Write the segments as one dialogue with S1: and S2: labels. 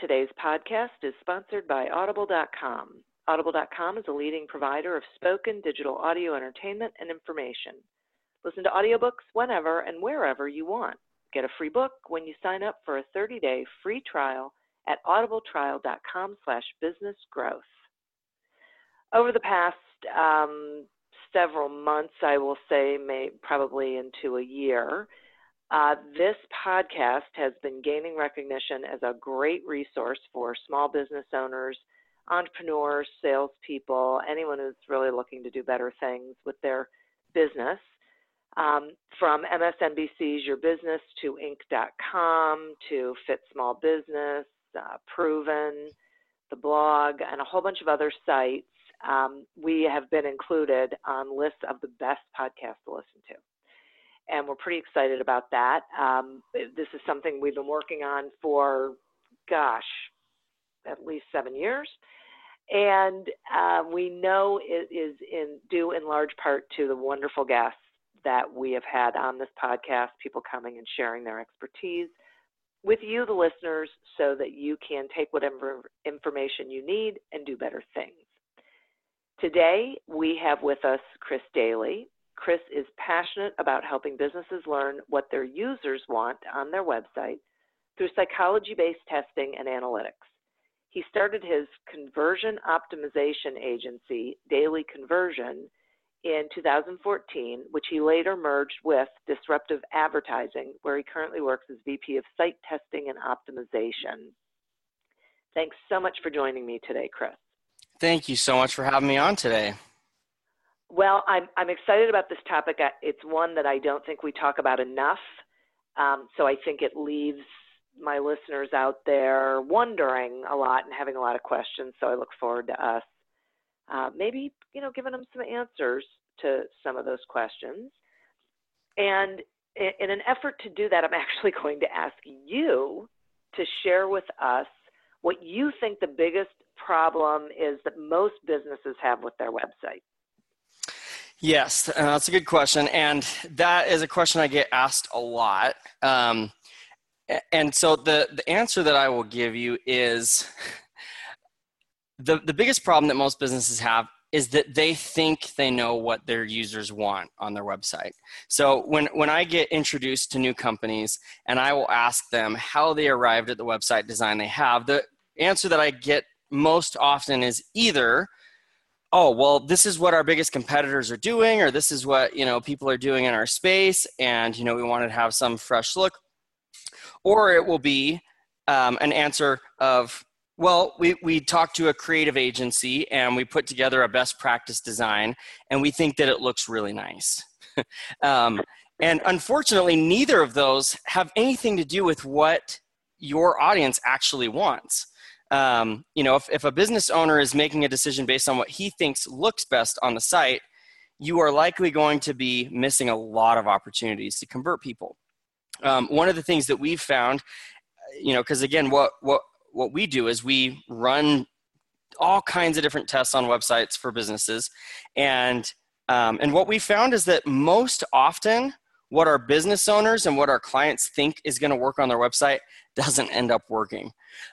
S1: Today's podcast is sponsored by Audible.com. Audible.com is a leading provider of spoken digital audio entertainment and information. Listen to audiobooks whenever and wherever you want. Get a free book when you sign up for a 30-day free trial at audibletrial.com slash businessgrowth. Over the past um, several months, I will say, may, probably into a year, uh, this podcast has been gaining recognition as a great resource for small business owners, entrepreneurs, salespeople, anyone who's really looking to do better things with their business. Um, from MSNBC's Your Business to Inc.com to Fit Small Business, uh, Proven, the blog, and a whole bunch of other sites, um, we have been included on lists of the best podcasts to listen to and we're pretty excited about that. Um, this is something we've been working on for, gosh, at least seven years, and uh, we know it is in due in large part to the wonderful guests that we have had on this podcast. People coming and sharing their expertise with you, the listeners, so that you can take whatever information you need and do better things. Today, we have with us Chris Dayley. Chris is passionate about helping businesses learn what their users want on their website through psychology based testing and analytics. He started his conversion optimization agency, Dayley Conversion, in 2014, which he later merged with Disruptive Advertising, where he currently works as VP of Site Testing and Optimization. Thanks so much for joining me today, Chris.
S2: Thank you so much for having me on today.
S1: Well, I'm, I'm excited about this topic. It's one that I don't think we talk about enough. Um, so I think it leaves my listeners out there wondering a lot and having a lot of questions. So I look forward to us uh, maybe, you know, giving them some answers to some of those questions. And in an effort to do that, I'm actually going to ask you to share with us what you think the biggest problem is that most businesses have with their website.
S2: Yes, uh, that's a good question, and that is a question I get asked a lot. Um, and so the the answer that I will give you is the the biggest problem that most businesses have is that they think they know what their users want on their website. So when when I get introduced to new companies and I will ask them how they arrived at the website design they have, the answer that I get most often is either oh well this is what our biggest competitors are doing or this is what you know people are doing in our space and you know we wanted to have some fresh look or it will be um, an answer of well we, we talked to a creative agency and we put together a best practice design and we think that it looks really nice um, And unfortunately, neither of those have anything to do with what your audience actually wants. Um, you know, if, if a business owner is making a decision based on what he thinks looks best on the site, you are likely going to be missing a lot of opportunities to convert people. Um, one of the things that we've found, you know, because again, what what what we do is we run all kinds of different tests on websites for businesses, and um, and what we found is that most often, what our business owners and what our clients think is going to work on their website doesn't end up working.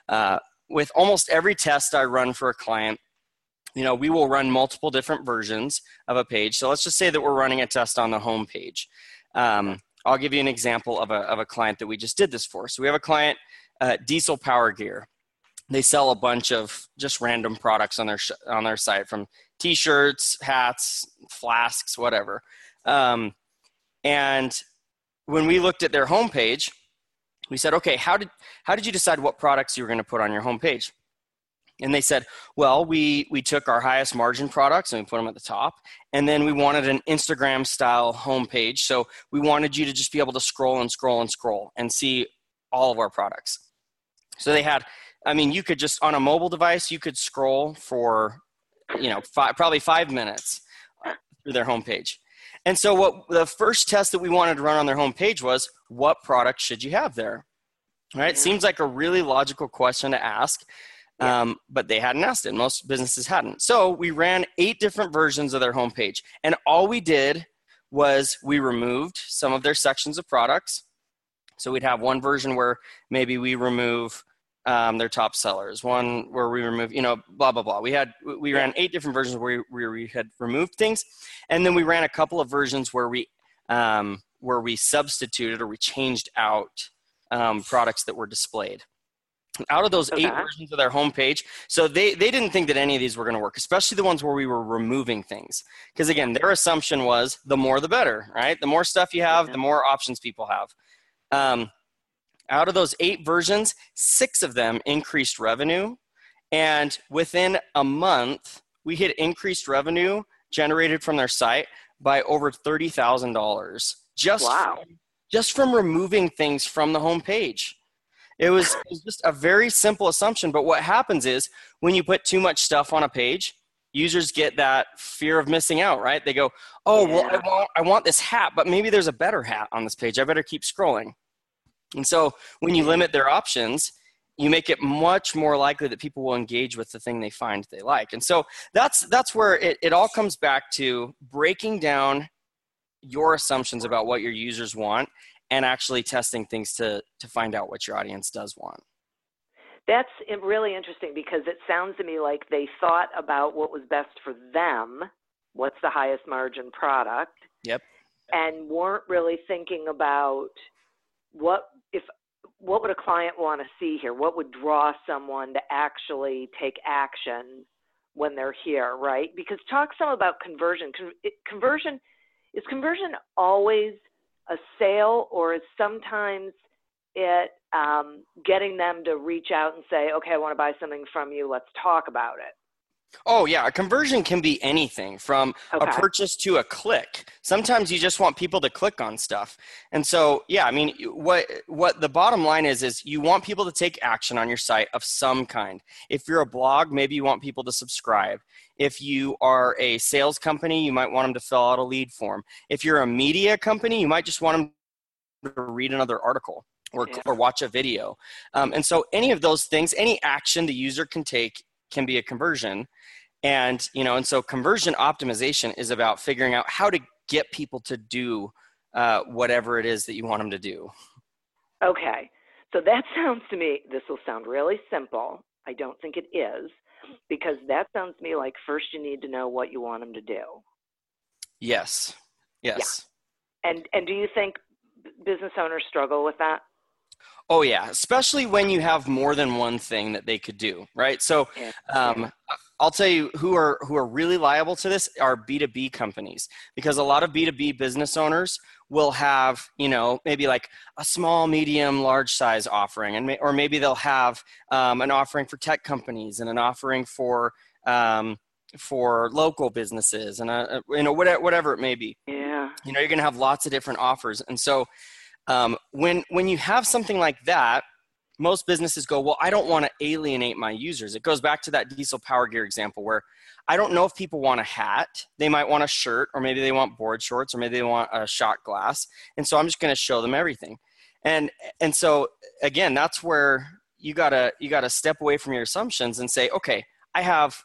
S2: Uh, with almost every test I run for a client, you know, we will run multiple different versions of a page. So let's just say that we're running a test on the home page. Um, I'll give you an example of a, of a client that we just did this for. So we have a client, uh, Diesel Power Gear. They sell a bunch of just random products on their sh- on their site, from T-shirts, hats, flasks, whatever. Um, and when we looked at their homepage, we said, okay, how did how did you decide what products you were going to put on your homepage? And they said, well, we we took our highest margin products and we put them at the top, and then we wanted an Instagram style homepage. So we wanted you to just be able to scroll and scroll and scroll and see all of our products. So they had, I mean, you could just on a mobile device, you could scroll for, you know, five, probably five minutes through their homepage. And so, what the first test that we wanted to run on their homepage was, what product should you have there? Right? It seems like a really logical question to ask, um, but they hadn't asked it. Most businesses hadn't. So we ran eight different versions of their homepage, and all we did was we removed some of their sections of products. So we'd have one version where maybe we remove um, their top sellers, one where we remove, you know, blah blah blah. We had we ran eight different versions where we, where we had removed things, and then we ran a couple of versions where we um, where we substituted or we changed out um, products that were displayed. Out of those eight versions of their homepage, so they they didn't think that any of these were going to work, especially the ones where we were removing things, because again, their assumption was the more the better, right? The more stuff you have, the more options people have. Um, out of those eight versions, six of them increased revenue. And within a month, we hit increased revenue generated from their site by over $30,000 just,
S1: Wow.
S2: from, just from removing things from the homepage. It was, it was just a very simple assumption. But what happens is when you put too much stuff on a page, users get that fear of missing out, right? They go, oh, well, I want, I want this hat, but maybe there's a better hat on this page. I better keep scrolling. And so when you mm-hmm. limit their options, you make it much more likely that people will engage with the thing they find they like. And so that's that's where it, it all comes back to breaking down your assumptions about what your users want and actually testing things to to find out what your audience does want.
S1: That's really interesting because it sounds to me like they thought about what was best for them, what's the highest margin product,
S2: Yep.
S1: and weren't really thinking about what if what would a client want to see here? What would draw someone to actually take action when they're here, right? Because talk some about conversion. Con- it, conversion is conversion always a sale, or is sometimes it um, getting them to reach out and say, "Okay, I want to buy something from you. Let's talk about it."
S2: Oh yeah, a conversion can be anything from
S1: Okay.
S2: a purchase to a click. Sometimes you just want people to click on stuff. And so, yeah, I mean what what the bottom line is is you want people to take action on your site of some kind. If you're a blog, maybe you want people to subscribe. If you are a sales company, you might want them to fill out a lead form. If you're a media company, you might just want them to read another article or,
S1: Yeah.
S2: or watch a video. Um, and so any of those things, any action the user can take can be a conversion and you know and so conversion optimization is about figuring out how to get people to do uh, whatever it is that you want them to do
S1: Okay. So that sounds to me, this will sound really simple. I don't think it is, because that sounds to me like first you need to know what you want them to do.
S2: yes. Yes.
S1: And and do you think business owners struggle with that?
S2: oh yeah especially when you have more than one thing that they could do right? So um, i'll tell you who are who are really liable to this are b2b companies because a lot of b2b business owners will have you know maybe like a small medium large size offering and may, or maybe they'll have um, an offering for tech companies and an offering for um, for local businesses and a, you know whatever, whatever it may be
S1: Yeah.
S2: You know, you're to have lots of different offers. And so um, when when you have something like that, most businesses go, well, I don't want to alienate my users. It goes back to that diesel power gear example where I don't know if people want a hat. They might want a shirt, or maybe they want board shorts, or maybe they want a shot glass. And so I'm just going to show them everything. And and so again, that's where you gotta you gotta step away from your assumptions and say, okay, I have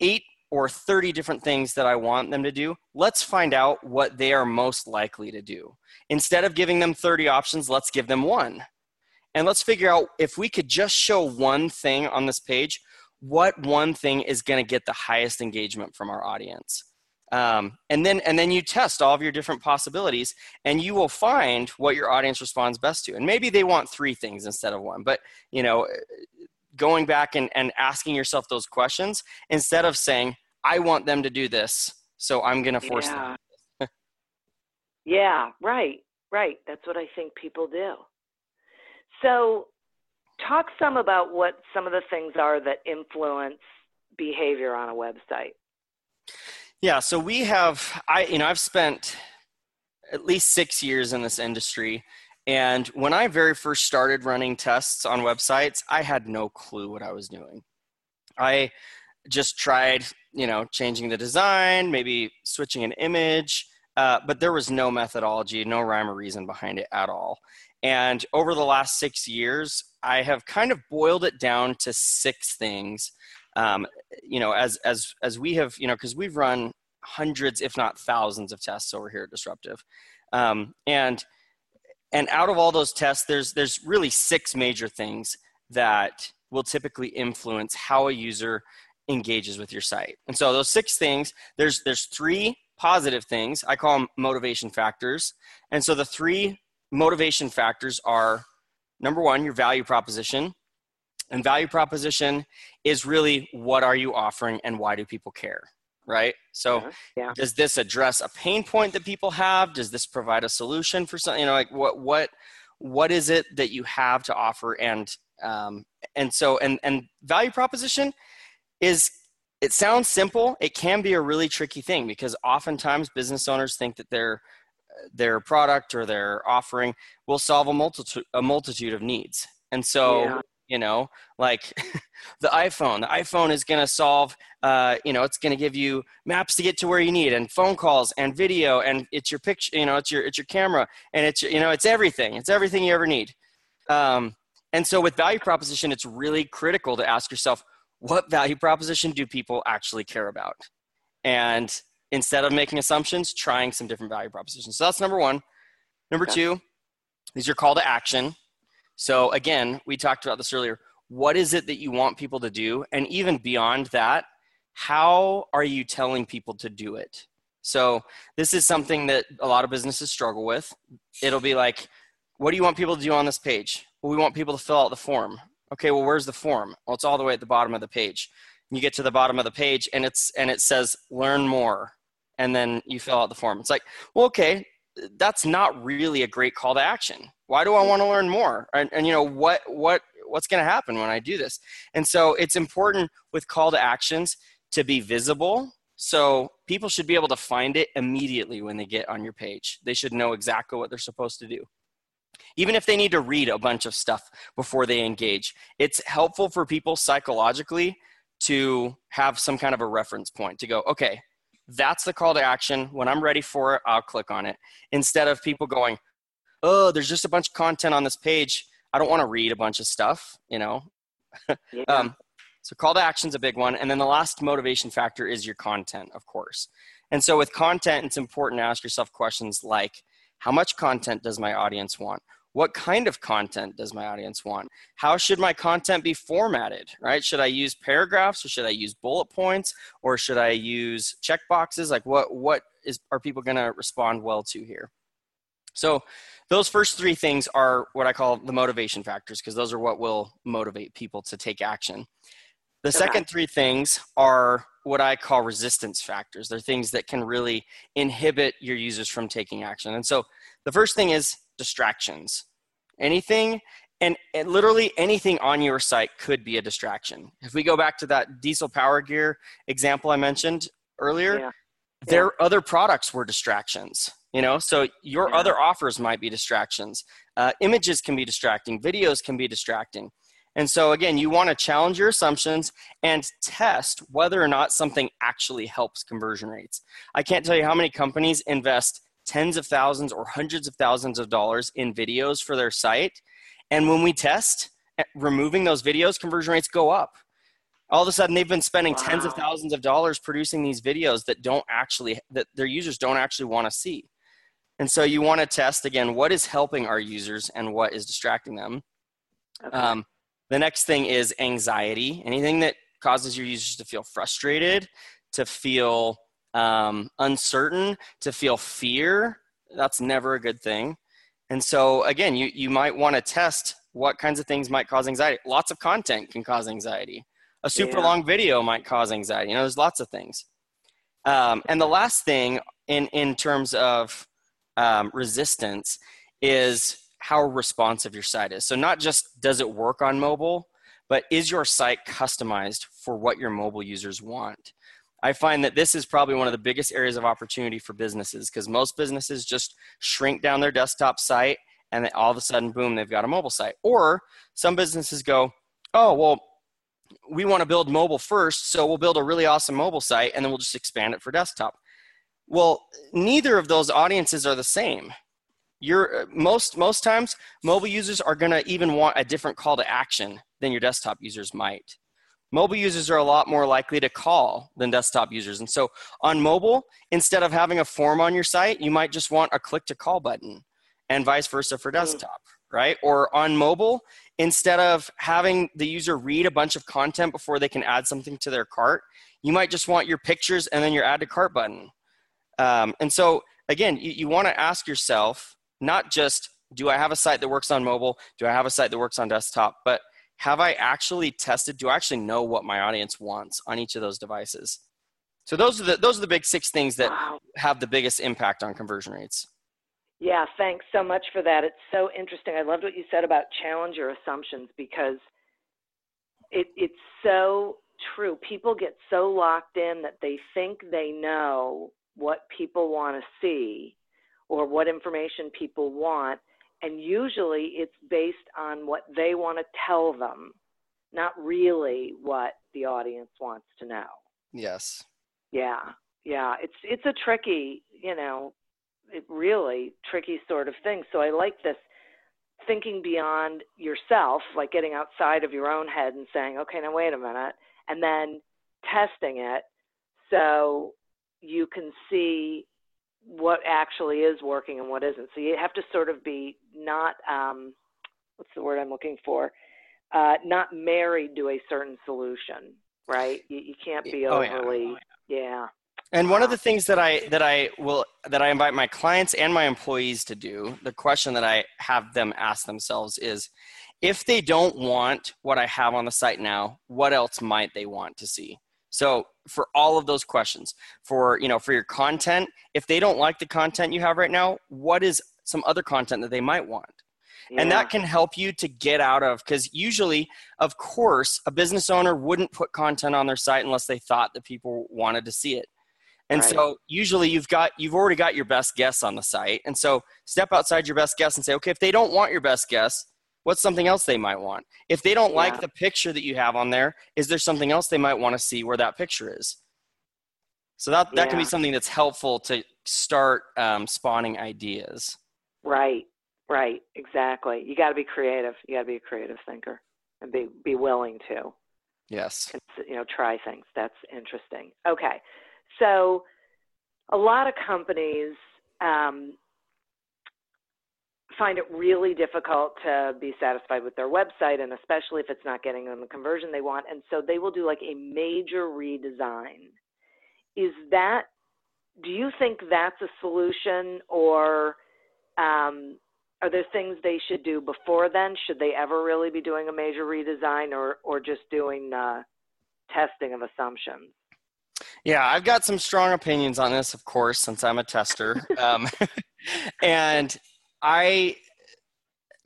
S2: eight or 30 different things that I want them to do. Let's find out what they are most likely to do. Instead of giving them 30 options, let's give them one. And let's figure out if we could just show one thing on this page, what one thing is going to get the highest engagement from our audience. Um, and then and then you test all of your different possibilities and you will find what your audience responds best to and maybe they want three things instead of one but you know going back and, and asking yourself those questions instead of saying i want them to do this so i'm going to force
S1: yeah.
S2: them
S1: yeah, right, right. That's what I think people do. So, talk some about what some of the things are that influence behavior on a website.
S2: Yeah, so we have I you know I've spent at least 6 years in this industry and when I very first started running tests on websites, I had no clue what I was doing. I just tried, you know, changing the design, maybe switching an image, uh, but there was no methodology, no rhyme or reason behind it at all. And over the last six years, I have kind of boiled it down to six things um, you know, as as as we have, you know, because we've run hundreds, if not thousands, of tests over here at Disruptive, um, and and out of all those tests, there's there's really six major things that will typically influence how a user engages with your site. And so those six things, there's there's three positive things. I call them motivation factors. And so the three motivation factors are number one, your value proposition. And value proposition is really what are you offering and why do people care, right? So,
S1: Uh-huh. Yeah.
S2: does this address a pain point that people have? Does this provide a solution for something? You know, like what what what is it that you have to offer? And um, and so and and value proposition is it sounds simple. It can be a really tricky thing because oftentimes business owners think that their their product or their offering will solve a multitude a multitude of needs. And so
S1: Yeah.
S2: you know like the iphone the iphone is going to solve uh, you know it's going to give you maps to get to where you need and phone calls and video and it's your picture you know it's your it's your camera and it's you know it's everything it's everything you ever need um, and so with value proposition it's really critical to ask yourself what value proposition do people actually care about and instead of making assumptions trying some different value propositions so that's number one number
S1: Okay.
S2: two is your call to action so again, we talked about this earlier. What is it that you want people to do? And even beyond that, how are you telling people to do it? So this is something that a lot of businesses struggle with. It'll be like, what do you want people to do on this page? Well, we want people to fill out the form. Okay, well, where's the form? Well, it's all the way at the bottom of the page. You get to the bottom of the page and it's and it says learn more. And then you fill out the form. It's like, well, okay, that's not really a great call to action. Why do I want to learn more? And, and you know what what what's going to happen when I do this? And so it's important with call to actions to be visible. So people should be able to find it immediately when they get on your page. They should know exactly what they're supposed to do. Even if they need to read a bunch of stuff before they engage, it's helpful for people psychologically to have some kind of a reference point to go, okay, that's the call to action. When I'm ready for it, I'll click on it. Instead of people going, oh, there's just a bunch of content on this page. I don't want to read a bunch of stuff, you know.
S1: Yeah.
S2: Um, so call to action is a big one. And then the last motivation factor is your content, of course. And so with content, it's important to ask yourself questions like, how much content does my audience want? What kind of content does my audience want? How should my content be formatted, right? Should I use paragraphs or should I use bullet points or should I use check boxes Like what, what is, are people going to respond well to here? So those first three things are what I call the motivation factors because those are what will motivate people to take action. The
S1: Okay.
S2: second three things are what I call resistance factors. They're things that can really inhibit your users from taking action. And so the first thing is distractions. Anything and, and literally anything on your site could be a distraction. If we go back to that diesel power gear example I mentioned earlier,
S1: Yeah.
S2: their other products were distractions. you know so your
S1: Yeah.
S2: other offers might be distractions uh, images can be distracting videos can be distracting and so again you want to challenge your assumptions and test whether or not something actually helps conversion rates i can't tell you how many companies invest tens of thousands or hundreds of thousands of dollars in videos for their site. And when we test eh, removing those videos conversion rates go up. All of a sudden they've been spending tens of thousands of dollars producing these videos that don't actually that their users don't actually want to see. And so you want to test again what is helping our users and what is distracting them?
S1: Okay.
S2: um, the next thing is anxiety. Anything that causes your users to feel frustrated to feel um, uncertain to feel fear that's never a good thing. And so again you, you might want to test what kinds of things might cause anxiety. Lots of content can cause anxiety. A super
S1: Yeah.
S2: long video might cause anxiety. You know there's lots of things. Um, and the last thing in in terms of um, resistance is how responsive your site is. So not just does it work on mobile but is your site customized for what your mobile users want i find that this is probably one of the biggest areas of opportunity for businesses because most businesses just shrink down their desktop site and then all of a sudden boom they've got a mobile site or some businesses go oh well we want to build mobile first, so we'll build a really awesome mobile site and then we'll just expand it for desktop. Well, neither of those audiences are the same. You're, uh, most most times, mobile users are going to even want a different call to action than your desktop users might. Mobile users are a lot more likely to call than desktop users, and so on mobile, instead of having a form on your site, you might just want a click to call button, and vice versa for desktop, right? Or on mobile, instead of having the user read a bunch of content before they can add something to their cart, you might just want your pictures and then your add to cart button. Um, and so, again, you, you want to ask yourself not just do I have a site that works on mobile? Do I have a site that works on desktop? But have I actually tested? Do I actually know what my audience wants on each of those devices? So those are the those are the big six things that
S1: wow.
S2: have the biggest impact on conversion rates.
S1: Yeah, thanks so much for that. It's so interesting. I loved what you said about challenge your assumptions because it, it's so true. People get so locked in that they think they know what people want to see or what information people want. And usually it's based on what they want to tell them, not really what the audience wants to know.
S2: Yes.
S1: Yeah, yeah. It's it's a tricky, you know, it really tricky sort of thing. So I like this thinking beyond yourself, like getting outside of your own head and saying, okay, now wait a minute, and then testing it so you can see what actually is working and what isn't. So you have to sort of be not um, what's the word I'm looking for? Uh, not married to a certain solution, right? You, you can't be
S2: Oh, yeah.
S1: overly, yeah.
S2: And one of the things that I that I will that I invite my clients and my employees to do, the question that I have them ask themselves is if they don't want what I have on the site now, what else might they want to see? So for all of those questions, for you know, for your content, if they don't like the content you have right now, what is some other content that they might want? and that can help you to get out of because usually of course a business owner wouldn't put content on their site unless they thought that people wanted to see it and
S1: Right.
S2: so usually you've got you've already got your best guess on the site and so step outside your best guess and say okay if they don't want your best guess what's something else they might want if they don't like the picture that you have on there is there something else they might want to see where that picture is so that that can be something that's helpful to start um, spawning ideas
S1: Right, right, exactly. You got to be creative. You got to be a creative thinker and be be willing to,
S2: yes
S1: you know, try things. That's interesting. Okay, so a lot of companies um, find it really difficult to be satisfied with their website, and especially if it's not getting them the conversion they want, and so they will do like a major redesign. Is that? Do you think that's a solution, or um, are there things they should do before then? Should they ever really be doing a major redesign or, or just doing uh, testing of assumptions?
S2: Yeah, I've got some strong opinions on this, of course, since I'm a tester. um, and I,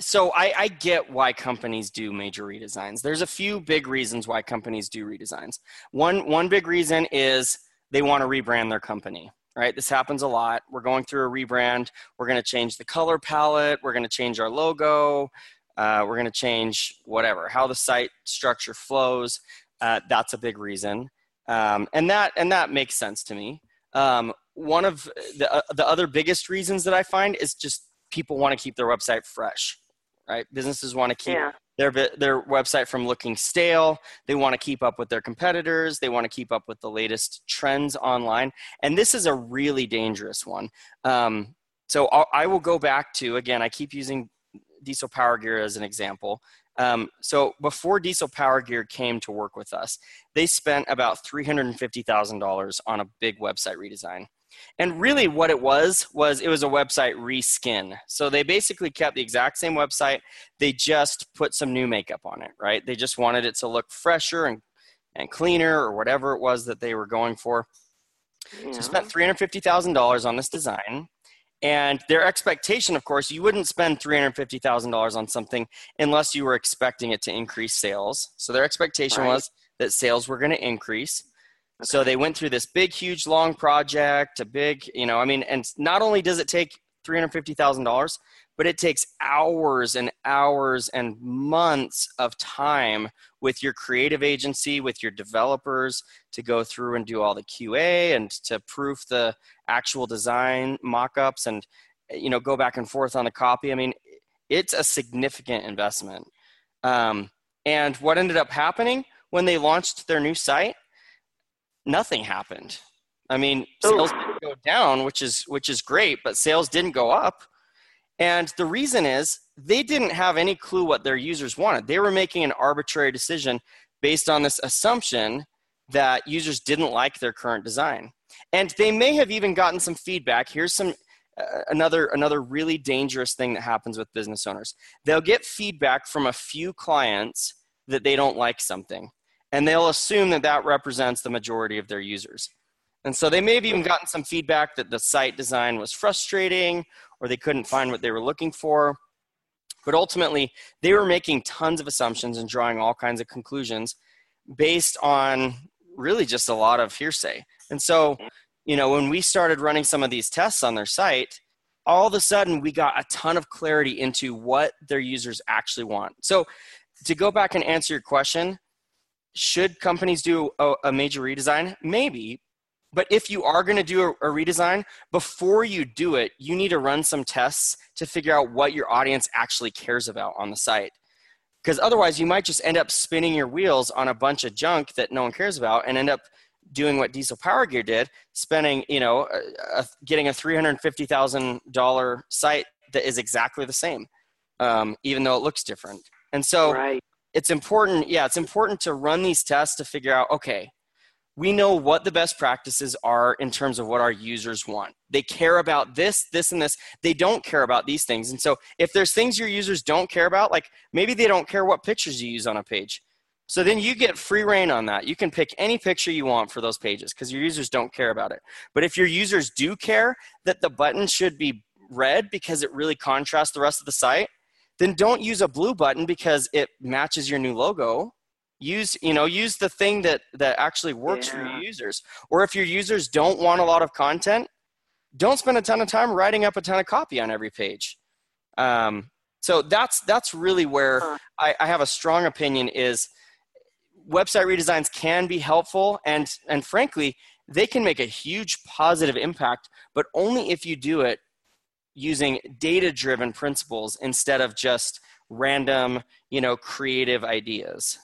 S2: so I, I get why companies do major redesigns. There's a few big reasons why companies do redesigns. One, one big reason is they want to rebrand their company. right? This happens a lot. We're going through a rebrand. We're going to change the color palette. We're going to change our logo. Uh, we're going to change whatever, how the site structure flows. Uh, that's a big reason. Um, and that and that makes sense to me. Um, one of the uh, the other biggest reasons that I find is just people want to keep their website fresh, right? Businesses want to keep yeah. their their website from looking stale. They want to keep up with their competitors. They want to keep up with the latest trends online, and this is a really dangerous one. Um, so I'll, I will go back to again. I keep using Diesel Power Gear as an example. Um, so before Diesel Power Gear came to work with us, they spent about $350,000 on a big website redesign. And really, what it was was it was a website reskin. So they basically kept the exact same website. They just put some new makeup on it, right? They just wanted it to look fresher and and cleaner or whatever it was that they were going for. Yeah. So spent three hundred fifty thousand dollars on this design. And their expectation, of course, you wouldn't spend $350,000 on something unless you were expecting it to increase sales. So their expectation right. was that sales were going to increase. So they went through this big, huge, long project, a big, you know, I mean, and not only does it take $350,000, but it takes hours and hours and months of time with your creative agency, with your developers to go through and do all the QA and to proof the actual design mock-ups and you know go back and forth on the copy. I mean, it's a significant investment. Um, and what ended up happening when they launched their new site? Nothing happened. I mean, sales didn't go down, which is which is great, but sales didn't go up. And the reason is they didn't have any clue what their users wanted. They were making an arbitrary decision based on this assumption that users didn't like their current design. And they may have even gotten some feedback. Here's some uh, another another really dangerous thing that happens with business owners. They'll get feedback from a few clients that they don't like something, and they'll assume that that represents the majority of their users. And so they may have even gotten some feedback that the site design was frustrating or they couldn't find what they were looking for. But ultimately, they were making tons of assumptions and drawing all kinds of conclusions based on really just a lot of hearsay. And so, you know, when we started running some of these tests on their site, all of a sudden we got a ton of clarity into what their users actually want. So, to go back and answer your question, should companies do a, a major redesign? Maybe, but if you are going to do a, a, redesign, before you do it, you need to run some tests to figure out what your audience actually cares about on the site. Because otherwise, you might just end up spinning your wheels on a bunch of junk that no one cares about and end up doing what Diesel Power Gear did, spending, you know, a, a, getting a $350,000 site that is exactly the same, um, even though it looks different. And so right. It's important, yeah, it's important to run these tests to figure out, okay, we know what the best practices are in terms of what our users want. They care about this, this, and this. They don't care about these things. And so, if there's things your users don't care about, like maybe they don't care what pictures you use on a page. So then you get free reign on that. You can pick any picture you want for those pages because your users don't care about it. But if your users do care that the button should be red because it really contrasts the rest of the site, then don't use a blue button because it matches your new logo use you know use the thing that that actually works yeah. for your users or if your users don't want a lot of content don't spend a ton of time writing up a ton of copy on every page um, so that's that's really where. I, I have a strong opinion is website redesigns can be helpful and and frankly they can make a huge positive impact but only if you do it using data driven principles instead of just random you know creative ideas.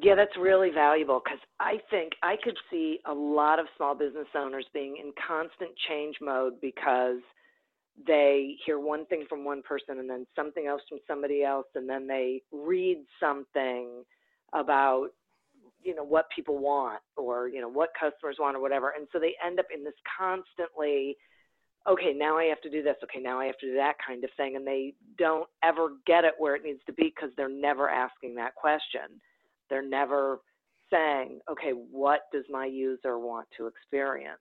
S1: Yeah, that's really valuable because I think I could see a lot of small business owners being in constant change mode because they hear one thing from one person and then something else from somebody else and then they read something about you know what people want or you know what customers want or whatever. And so they end up in this constantly okay now i have to do this okay now i have to do that kind of thing and they don't ever get it where it needs to be because they're never asking that question they're never saying, okay, what does my user want to experience?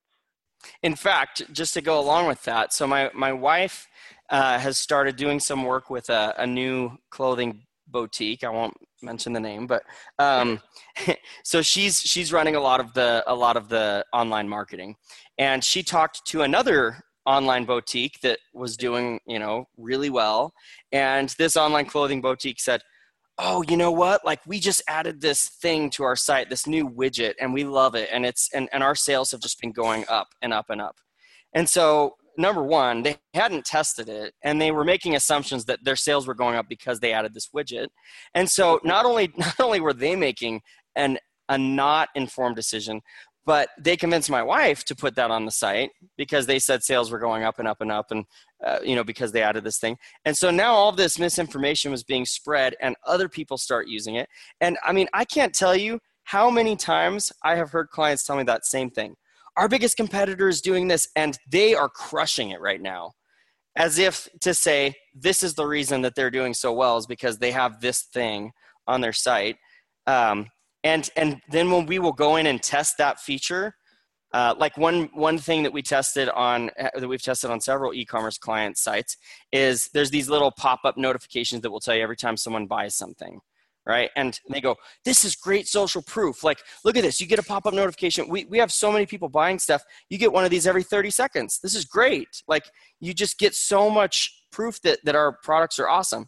S2: In fact, just to go along with that, so my, my wife uh, has started doing some work with a, a new clothing boutique. I won't mention the name, but um, so she's she's running a lot of the a lot of the online marketing, and she talked to another online boutique that was doing you know really well. And this online clothing boutique said oh you know what? Like we just added this thing to our site this new widget and we love it. And it's and, and our sales have just been going up and up and up. And so number one they hadn't tested it and they were making assumptions that their sales were going up because they added this widget. And so not only not only were they making an a not informed decision but they convinced my wife to put that on the site because they said sales were going up and up and up and uh, you know because they added this thing. And so now all this misinformation was being spread and other people start using it. And i mean i can't tell you how many times i have heard clients tell me that same thing. Our biggest competitor is doing this and they are crushing it right now. As if to say this is the reason that they're doing so well is because they have this thing on their site. Um, and and then when we will go in and test that feature uh, like one one thing that we tested on uh, that we've tested on several e-commerce client sites is there's these little pop-up notifications that will tell you every time someone buys something right? And they go this is great social proof. Like look at this. You get a pop-up notification. We, we have so many people buying stuff. You get one of these every 30 seconds. This is great. Like you just get so much proof that, that our products are awesome.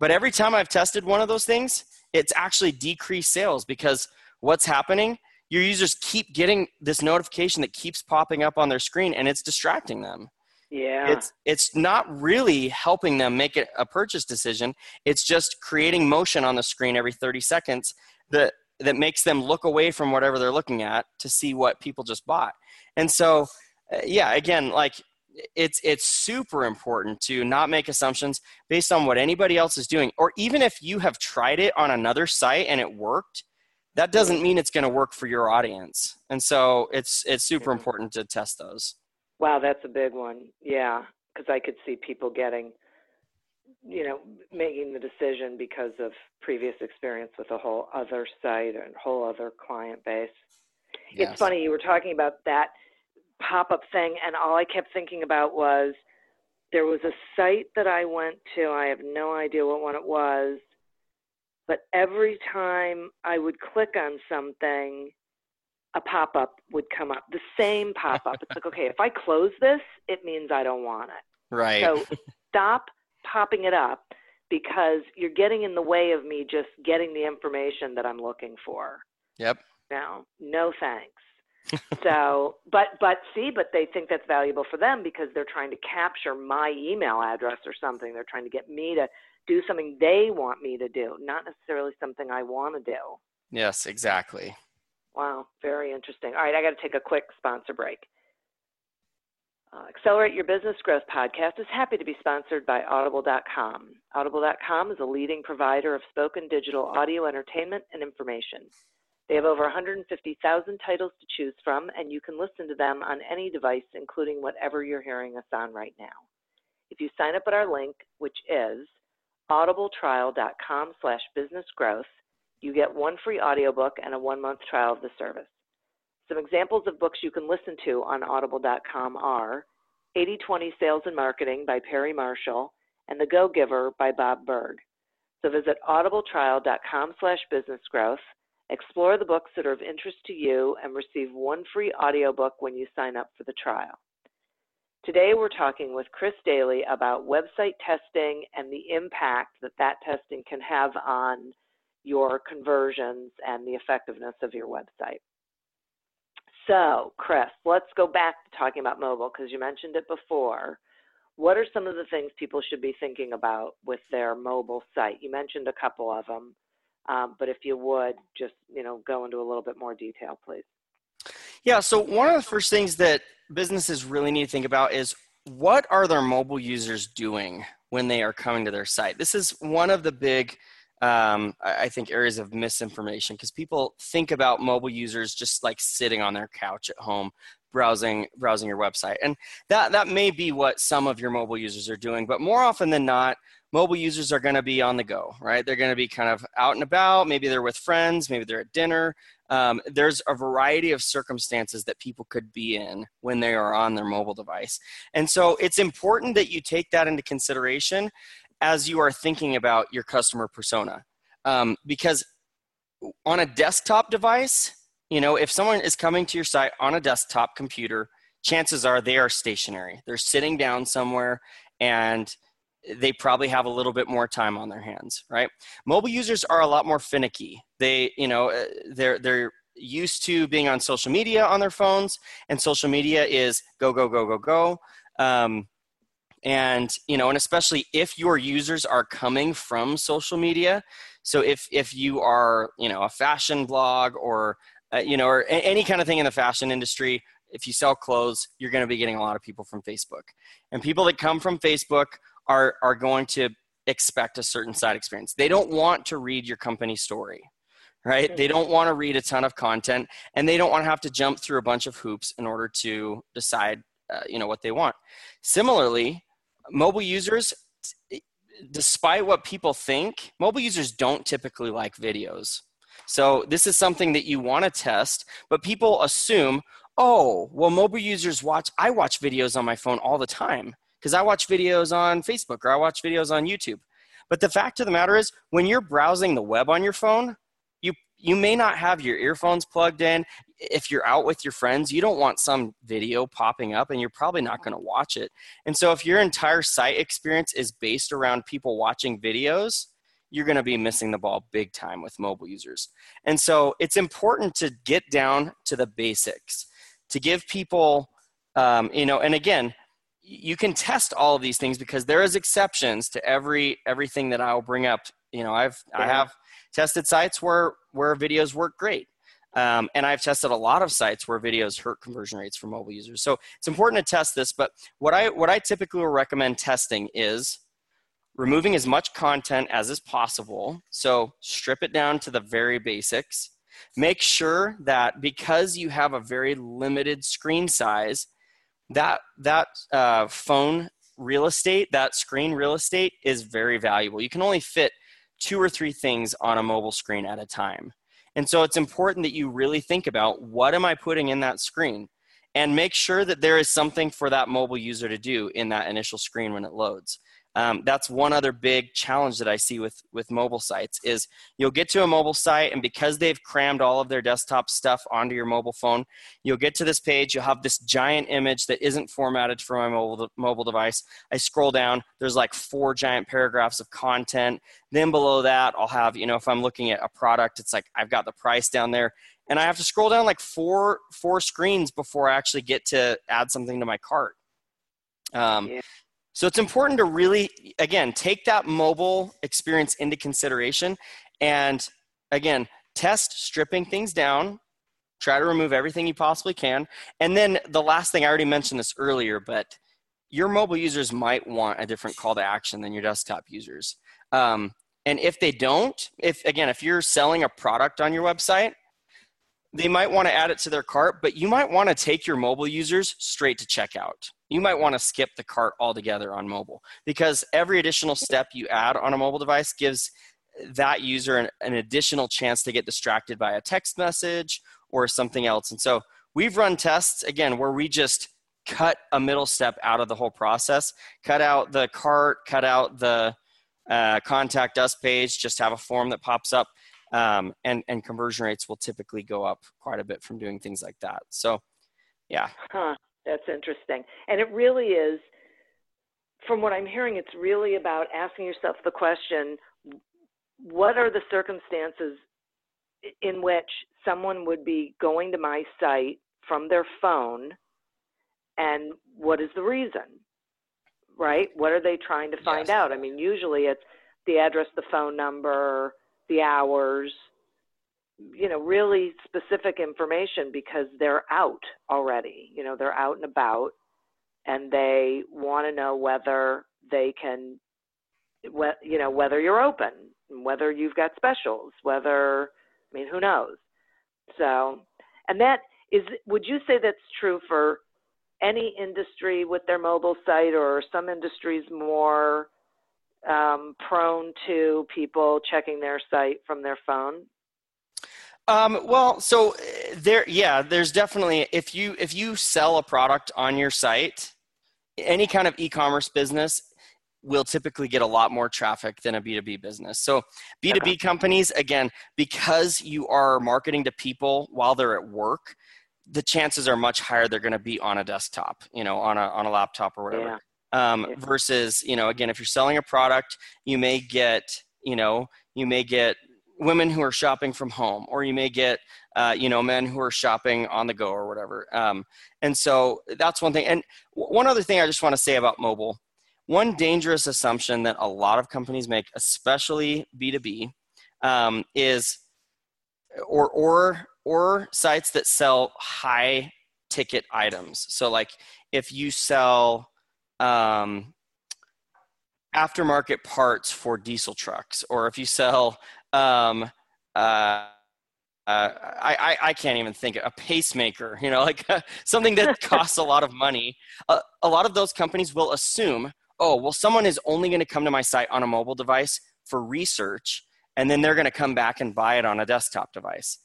S2: But every time i've tested one of those things it's actually decreased sales because what's happening your users keep getting this notification that keeps popping up on their screen and it's distracting them.
S1: Yeah.
S2: It's it's not really helping them make it a purchase decision. It's just creating motion on the screen every 30 seconds that that makes them look away from whatever they're looking at to see what people just bought. And so uh, yeah again like it's it's super important to not make assumptions based on what anybody else is doing or even if you have tried it on another site and it worked that doesn't mean it's going to work for your audience and so it's it's super important to test those
S1: Wow, that's a big one. Yeah, because I could see people getting, you know, making the decision because of previous experience with a whole other site and whole other client base.
S2: Yes.
S1: It's funny you were talking about that pop-up thing, and all I kept thinking about was there was a site that I went to. I have no idea what one it was, but every time I would click on something, a pop up would come up, the same pop up. it's like, okay, if I close this, it means I don't want it.
S2: right
S1: So stop popping it up because you're getting in the way of me just getting the information that I'm looking for.
S2: yep
S1: No, no thanks. so, but but see, but they think that's valuable for them because they're trying to capture my email address or something. They're trying to get me to do something they want me to do, not necessarily something I want to do.
S2: yes exactly
S1: Wow, very interesting. All right, I got to take a quick sponsor break. Uh, Accelerate Your Business Growth podcast is happy to be sponsored by Audible.com. Audible.com is a leading provider of spoken digital audio entertainment and information. They have over 150,000 titles to choose from, and you can listen to them on any device, including whatever you're hearing us on right now. If you sign up at our link, which is audibletrial.com slash businessgrowth, you get one free audiobook and a one-month trial of the service. Some examples of books you can listen to on audible.com are 80/20 Sales and Marketing by Perry Marshall and The Go-Giver by Bob Burg. So visit audibletrial.com slash businessgrowth, explore the books that are of interest to you, and receive one free audiobook when you sign up for the trial. Today we're talking with Chris Dayley about website testing and the impact that that testing can have on your conversions and the effectiveness of your website. So, Chris, let's go back to talking about mobile because you mentioned it before. What are some of the things people should be thinking about with their mobile site? You mentioned a couple of them, um, but if you would just you know go into a little bit more detail, please.
S2: Yeah, so one of the first things that businesses really need to think about is what are their mobile users doing when they are coming to their site? This is one of the big, um, I think, areas of misinformation because people think about mobile users just like sitting on their couch at home browsing browsing your website and that that may be what some of your mobile users are doing but more often than not mobile users are going to be on the go right they're going to be kind of out and about maybe they're with friends maybe they're at dinner um, there's a variety of circumstances that people could be in when they are on their mobile device. And so it's important that you take that into consideration as you are thinking about your customer persona. Um, because on a desktop device, you know, if someone is coming to your site on a desktop computer, chances are they are stationary. They're sitting down somewhere and they probably have a little bit more time on their hands, right? Mobile users are a lot more finicky. They, you know, uh, they're they're used to being on social media on their phones, and social media is go go go go go. Um, and you know, and especially if your users are coming from social media, so if if you are, you know, a fashion blog or uh, you know, or any kind of thing in the fashion industry, if you sell clothes, you're going to be getting a lot of people from Facebook. And people that come from Facebook are are going to expect a certain site experience. They don't want to read your company story, right? They don't want to read a ton of content, and they don't want to have to jump through a bunch of hoops in order to decide, uh, you know, what they want. Similarly, mobile users, despite what people think, mobile users don't typically like videos. So this is something that you want to test, but people assume, oh, well, mobile users watch. I watch videos on my phone all the time because I watch videos on Facebook or I watch videos on YouTube. But the fact of the matter is, when you're browsing the web on your phone, you you may not have your earphones plugged in. If you're out with your friends, you don't want some video popping up and you're probably not going to watch it. And so if your entire site experience is based around people watching videos, you're going to be missing the ball big time with mobile users. And so it's important to get down to the basics, to give people, um, you know, and again, you can test all of these things because there is exceptions to every everything that I'll bring up. You know, I've yeah. I have tested sites where where videos work great. Um, and I've tested a lot of sites where videos hurt conversion rates for mobile users. So it's important to test this. But what I what I typically will recommend testing is removing as much content as is possible. So strip it down to the very basics. Make sure that because you have a very limited screen size, that that uh, phone real estate, that screen real estate is very valuable. You can only fit two or three things on a mobile screen at a time. And so it's important that you really think about what am I putting in that screen and make sure that there is something for that mobile user to do in that initial screen when it loads. Um, that's one other big challenge that I see with with mobile sites is you'll get to a mobile site and because they've crammed all of their desktop stuff onto your mobile phone, you'll get to this page. You'll have this giant image that isn't formatted for my mobile mobile device. I scroll down. There's like four giant paragraphs of content. Then below that, I'll have you know if I'm looking at a product, it's like I've got the price down there, and I have to scroll down like four four screens before I actually get to add something to my cart. Um, yeah. So it's important to really, again, take that mobile experience into consideration and, again, test stripping things down, try to remove everything you possibly can. And then the last thing, I already mentioned this earlier, but your mobile users might want a different call to action than your desktop users. Um, and if they don't, if again, if you're selling a product on your website, they might want to add it to their cart, but you might want to take your mobile users straight to checkout you might want to skip the cart altogether on mobile because every additional step you add on a mobile device gives that user an, an, additional chance to get distracted by a text message or something else. And so we've run tests again where we just cut a middle step out of the whole process, cut out the cart, cut out the uh, contact us page, just have a form that pops up. Um, and, and conversion rates will typically go up quite a bit from doing things like that. So, yeah.
S1: Huh. That's interesting. And it really is, from what I'm hearing, it's really about asking yourself the question what are the circumstances in which someone would be going to my site from their phone and what is the reason? Right? What are they trying to find yes. out? I mean, usually it's the address, the phone number, the hours, you know, really specific information because they're out already. You know, they're out and about and they want to know whether they can, you know, whether you're open, whether you've got specials, whether, I mean, who knows? So, and that is, would you say that's true for any industry with their mobile site or some industries more um, prone to people checking their site from their phone?
S2: Um, well, so uh, there, yeah, there's definitely if you if you sell a product on your site, any kind of e-commerce business, will typically get a lot more traffic than a B2B business. So, B2B companies, again, because you are marketing to people while they're at work, the chances are much higher they're going to be on a desktop, you know, on a, on a laptop or whatever. Yeah. Um. Versus, you know, again, if you're selling a product, you may get, you know, you may get women who are shopping from home, or you may get, uh, you know, men who are shopping on the go or whatever. Um, and so that's one thing. And one other thing I just want to say about mobile one dangerous assumption that a lot of companies make, especially B2B, um, is or or or sites that sell high ticket items. So like if you sell um, aftermarket parts for diesel trucks, or if you sell um, uh, uh, I, I, can't even think a pacemaker, you know, like something that costs a lot of money. Uh, a lot of those companies will assume oh, well, someone is only going to come to my site on a mobile device for research, and then they're going to come back and buy it on a desktop device.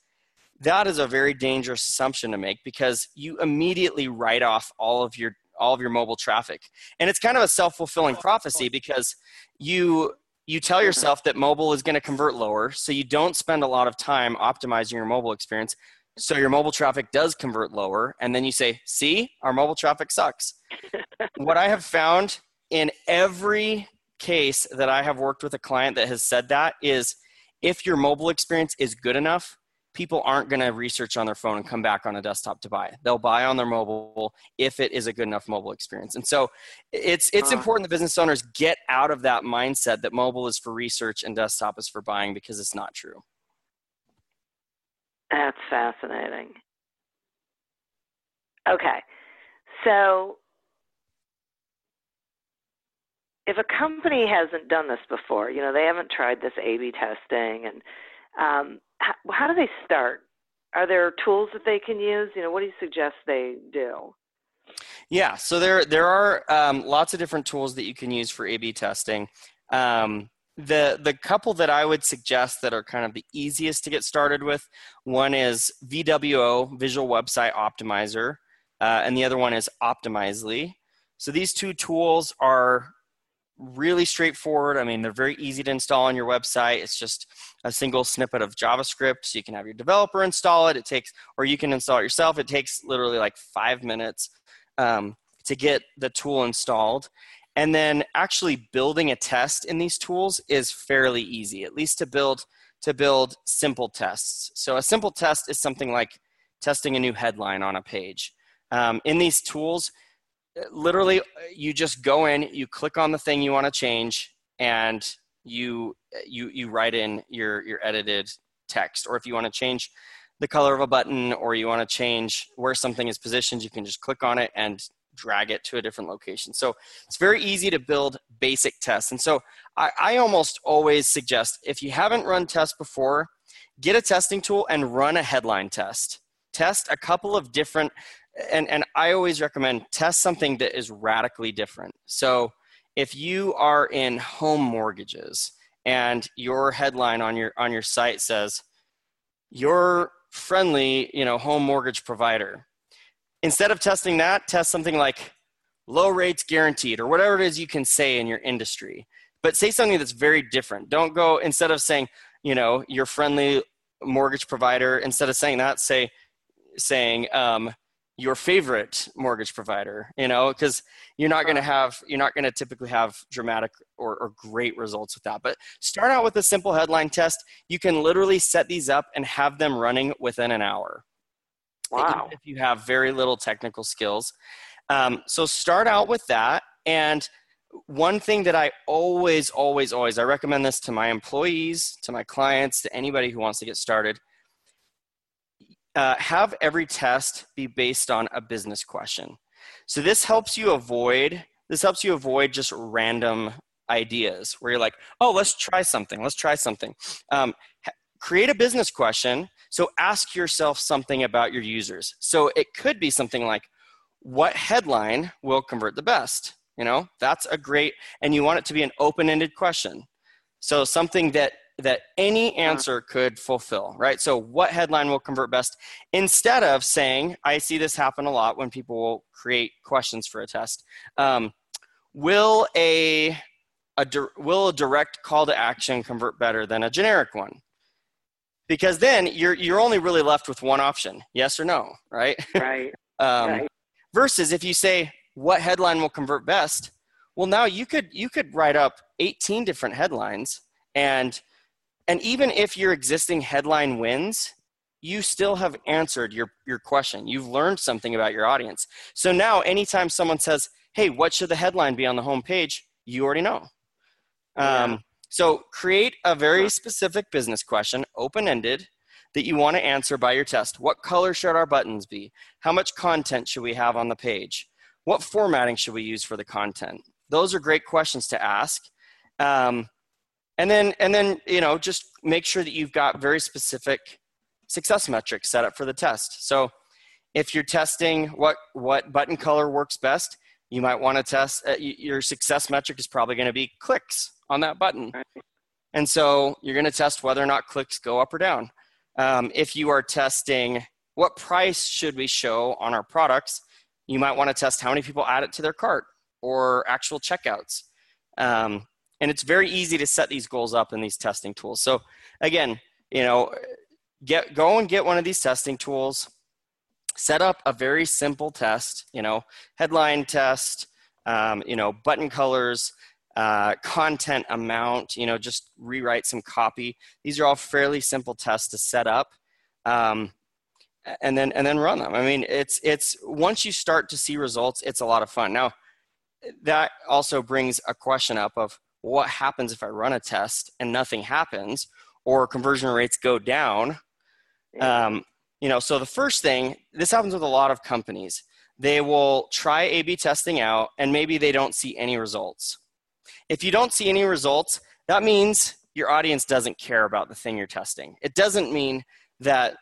S2: That is a very dangerous assumption to make because you immediately write off all of your all of your mobile traffic. And it's kind of a self-fulfilling oh, prophecy because you you tell yourself that mobile is going to convert lower, so you don't spend a lot of time optimizing your mobile experience. So your mobile traffic does convert lower, and then you say, "See, our mobile traffic sucks." what I have found in every case that I have worked with a client that has said that is if your mobile experience is good enough, people aren't going to research on their phone and come back on a desktop to buy. They'll buy on their mobile if it is a good enough mobile experience. And so it's it's important that business owners get out of that mindset that mobile is for research and desktop is for buying because it's not true.
S1: That's fascinating. Okay. So if a company hasn't done this before, you know, they haven't tried this A/B testing, and um, how, how do they start? Are there tools that they can use? You know, what do you suggest they do?
S2: Yeah, so there there are um, lots of different tools that you can use for A/B testing. Um, the the couple that I would suggest that are kind of the easiest to get started with, one is VWO Visual Website Optimizer, uh, and the other one is Optimizely. So these two tools are really straightforward. I mean, they're very easy to install on your website. It's just a single snippet of JavaScript. So you can have your developer install it. It takes, or you can install it yourself. It takes literally like five minutes um, to get the tool installed. And then actually building a test in these tools is fairly easy, at least to build to build simple tests. So a simple test is something like testing a new headline on a page. Um, in these tools, literally uh, you just go in you click on the thing you want to change and you uh, you you write in your your edited text. Or if you want to change the color of a button or you want to change where something is positioned you can just click on it and drag it to a different location. So it's very easy to build basic tests. And so I, I almost always suggest if you haven't run tests before get a testing tool and run a headline test. Test a couple of different and and I always recommend test something that is radically different. So if you are in home mortgages and your headline on your on your site says your friendly, you know, home mortgage provider. Instead of testing that, test something like low rates guaranteed or whatever it is you can say in your industry. But say something that's very different. Don't go instead of saying, you know, your friendly mortgage provider, instead of saying that, say saying um, your favorite mortgage provider you know because you're not going to have you're not going to typically have dramatic or, or, great results with that. But start out with a simple headline test. You can literally set these up and have them running within an hour.
S1: Wow.
S2: if you have very little technical skills. Um, so start out with that. And one thing that i always always always i recommend this to my employees to my clients to anybody who wants to get started uh, have every test be based on a business question. So this helps you avoid this helps you avoid just random ideas where you're like, oh, let's try something. Let's try something. Um, create a business question. So ask yourself something about your users. So it could be something like, what headline will convert the best? You know, that's a great, and you want it to be an open-ended question. So something that that any answer could fulfill, right? So, what headline will convert best? Instead of saying, I see this happen a lot when people will create questions for a test. Um, will a a will a direct call to action convert better than a generic one? Because then you're you're only really left with one option, yes or no, right?
S1: Right.
S2: um,
S1: right.
S2: Versus if you say what headline will convert best, well now you could you could write up 18 different headlines and and even if your existing headline wins, you still have answered your, your question. You've learned something about your audience. So now, anytime someone says, Hey, what should the headline be on the home page? You already know. Um, So create a very specific business question, open ended, that you want to answer by your test. What color should our buttons be? How much content should we have on the page? What formatting should we use for the content? Those are great questions to ask. Um, and then, and then, you know, just make sure that you've got very specific success metrics set up for the test. So if you're testing what, what button color works best, you might want to test uh, your success metric is probably going to be clicks on that button. And so you're going to test whether or not clicks go up or down. Um, if you are testing what price should we show on our products, you might want to test how many people add it to their cart or actual checkouts. Um, and it's very easy to set these goals up in these testing tools. So again, you know, get go and get one of these testing tools. Set up a very simple test. You know, headline test. Um, you know, button colors, uh, content amount. You know, just rewrite some copy. These are all fairly simple tests to set up. Um, and then and then run them. I mean, it's it's once you start to see results, it's a lot of fun. Now, that also brings a question up of what happens if I run a test and nothing happens, or conversion rates go down. Um, you know, so the first thing this happens with a lot of companies. They will try A/B testing out, and maybe they don't see any results. If you don't see any results, that means your audience doesn't care about the thing you're testing. It doesn't mean that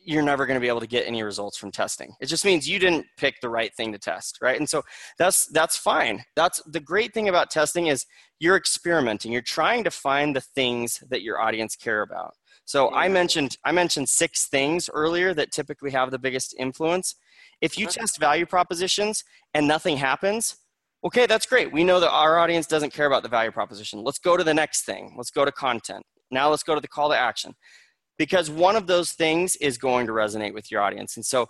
S2: you're never going to be able to get any results from testing. It just means you didn't pick the right thing to test, right? And so that's that's fine. That's the great thing about testing is you're experimenting. You're trying to find the things that your audience care about. So I mentioned I mentioned six things earlier that typically have the biggest influence. If you uh-huh. test value propositions and nothing happens, okay, that's great. We know that our audience doesn't care about the value proposition. Let's go to the next thing. Let's go to content. Now let's go to the call to action because one of those things is going to resonate with your audience. And so,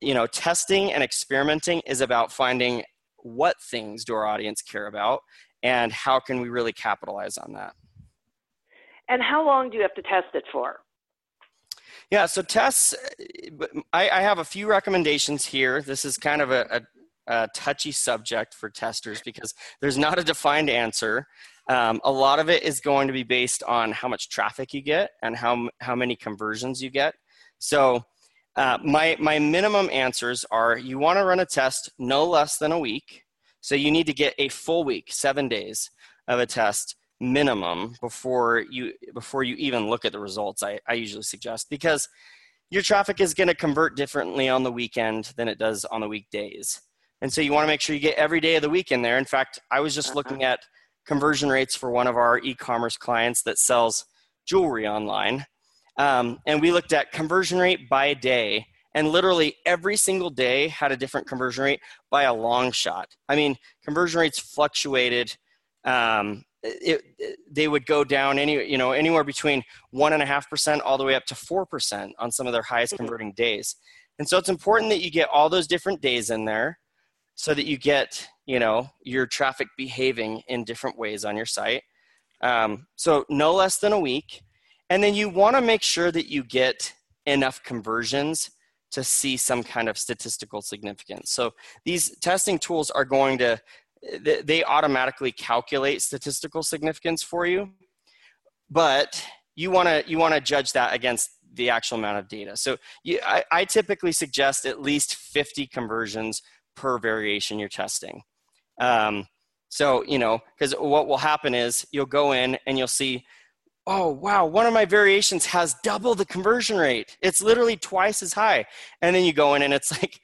S2: you know, testing and experimenting is about finding what things do our audience care about and how can we really capitalize on that.
S1: And how long do you have to test it for?
S2: Yeah, so tests, I, I have a few recommendations here. This is kind of a, a, a touchy subject for testers because there's not a defined answer. Um, a lot of it is going to be based on how much traffic you get and how, how many conversions you get. So uh, my, my minimum answers are you want to run a test no less than a week. So you need to get a full week, seven days of a test minimum before you before you even look at the results I, I usually suggest because your traffic is going to convert differently on the weekend than it does on the weekdays and so you want to make sure you get every day of the week in there in fact i was just looking at conversion rates for one of our e-commerce clients that sells jewelry online. Um, and we looked at conversion rate by day. And literally every single day had a different conversion rate by a long shot. I mean conversion rates fluctuated. Um, it, it, they would go down any you know anywhere between one and a half percent all the way up to four percent on some of their highest converting days. And so it's important that you get all those different days in there so that you get you know your traffic behaving in different ways on your site. Um, so no less than a week. And then you want to make sure that you get enough conversions to see some kind of statistical significance. So these testing tools are going to they automatically calculate statistical significance for you. But you want to you want to judge that against the actual amount of data. So you, I, I typically suggest at least 50 conversions per variation you're testing. Um, so you know because what will happen is you'll go in and you'll see oh wow one of my variations has double the conversion rate. It's literally twice as high. And then you go in and it's like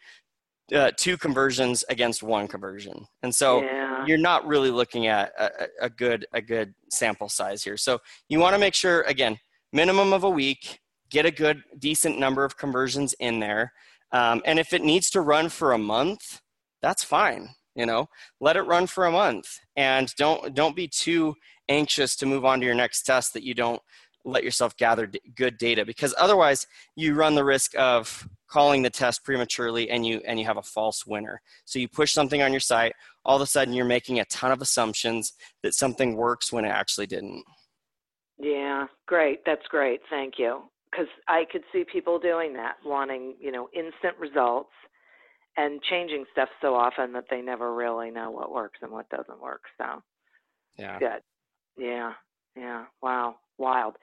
S2: uh, two conversions against one conversion. And so
S1: Yeah.
S2: you're not really looking at a, a a good a good sample size here. So you want to make sure again minimum of a week get a good decent number of conversions in there um, and if it needs to run for a month that's fine you know let it run for a month. And don't don't be too anxious to move on to your next test that you don't let yourself gather d- good data because otherwise you run the risk of calling the test prematurely and you and you have a false winner. So you push something on your site all of a sudden you're making a ton of assumptions that something works when it actually didn't.
S1: Yeah great. That's great. Thank you because i could see people doing that wanting you know instant results and changing stuff so often that they never really know what works and what doesn't work so
S2: yeah
S1: good yeah yeah wow wild.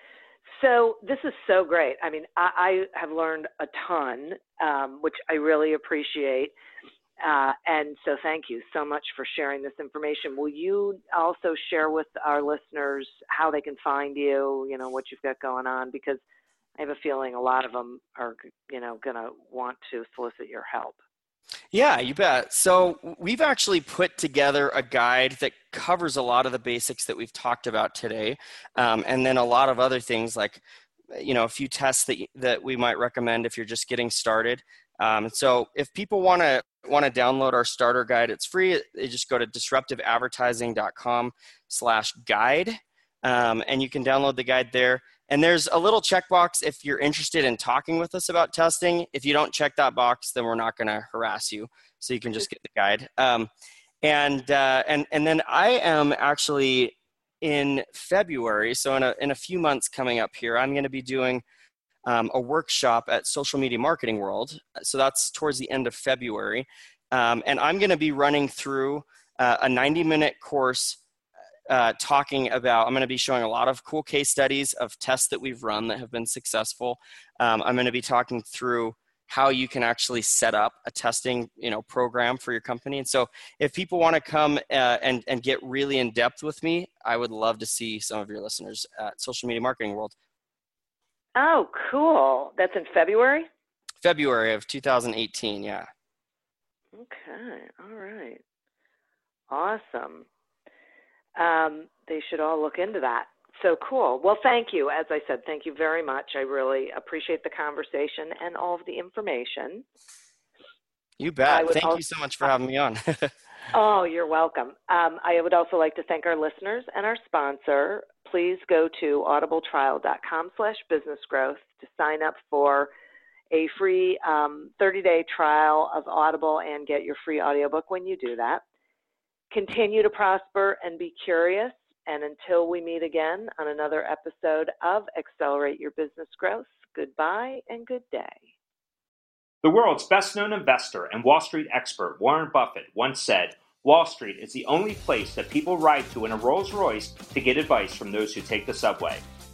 S1: So this is so great. I mean, I, I have learned a ton, um, which I really appreciate. Uh, and so thank you so much for sharing this information. Will you also share with our listeners how they can find you, you know, what you've got going on? Because I have a feeling a lot of them are, you know, going to want to solicit your help.
S2: Yeah, you bet. So we've actually put together a guide that covers a lot of the basics that we've talked about today, um, and then a lot of other things like, you know, a few tests that that we might recommend if you're just getting started. Um, so if people want to want to download our starter guide, it's free. They just go to disruptiveadvertising.com/guide, um, and you can download the guide there. And there's a little checkbox if you're interested in talking with us about testing. If you don't check that box, then we're not going to harass you. So you can just get the guide. Um, and uh, and and then I am actually in February, so in a in a few months coming up here, I'm going to be doing um, a workshop at Social Media Marketing World. So that's towards the end of February, um, and I'm going to be running through uh, a 90 minute course uh, talking about, I'm going to be showing a lot of cool case studies of tests that we've run that have been successful. Um, I'm going to be talking through how you can actually set up a testing you know program for your company. And so if people want to come uh, and and get really in depth with me i would love to see some of your listeners at social media marketing world.
S1: Oh cool. That's in february?
S2: February of 2018 yeah.
S1: Okay all right. Awesome um, they should all look into that. So cool. Well, thank you. As I said, thank you very much. I really appreciate the conversation and all of the information.
S2: You bet. Thank also, you so much for having me on.
S1: oh, you're welcome. Um, I would also like to thank our listeners and our sponsor. Please go to audibletrial.com slash business growth to sign up for a free 30-day um, trial of Audible and get your free audiobook when you do that. Continue to prosper and be curious. And until we meet again on another episode of Accelerate Your Business Growth, goodbye and good day.
S3: The world's best known investor and Wall Street expert, Warren Buffett, once said Wall Street is the only place that people ride to in a Rolls Royce to get advice from those who take the subway.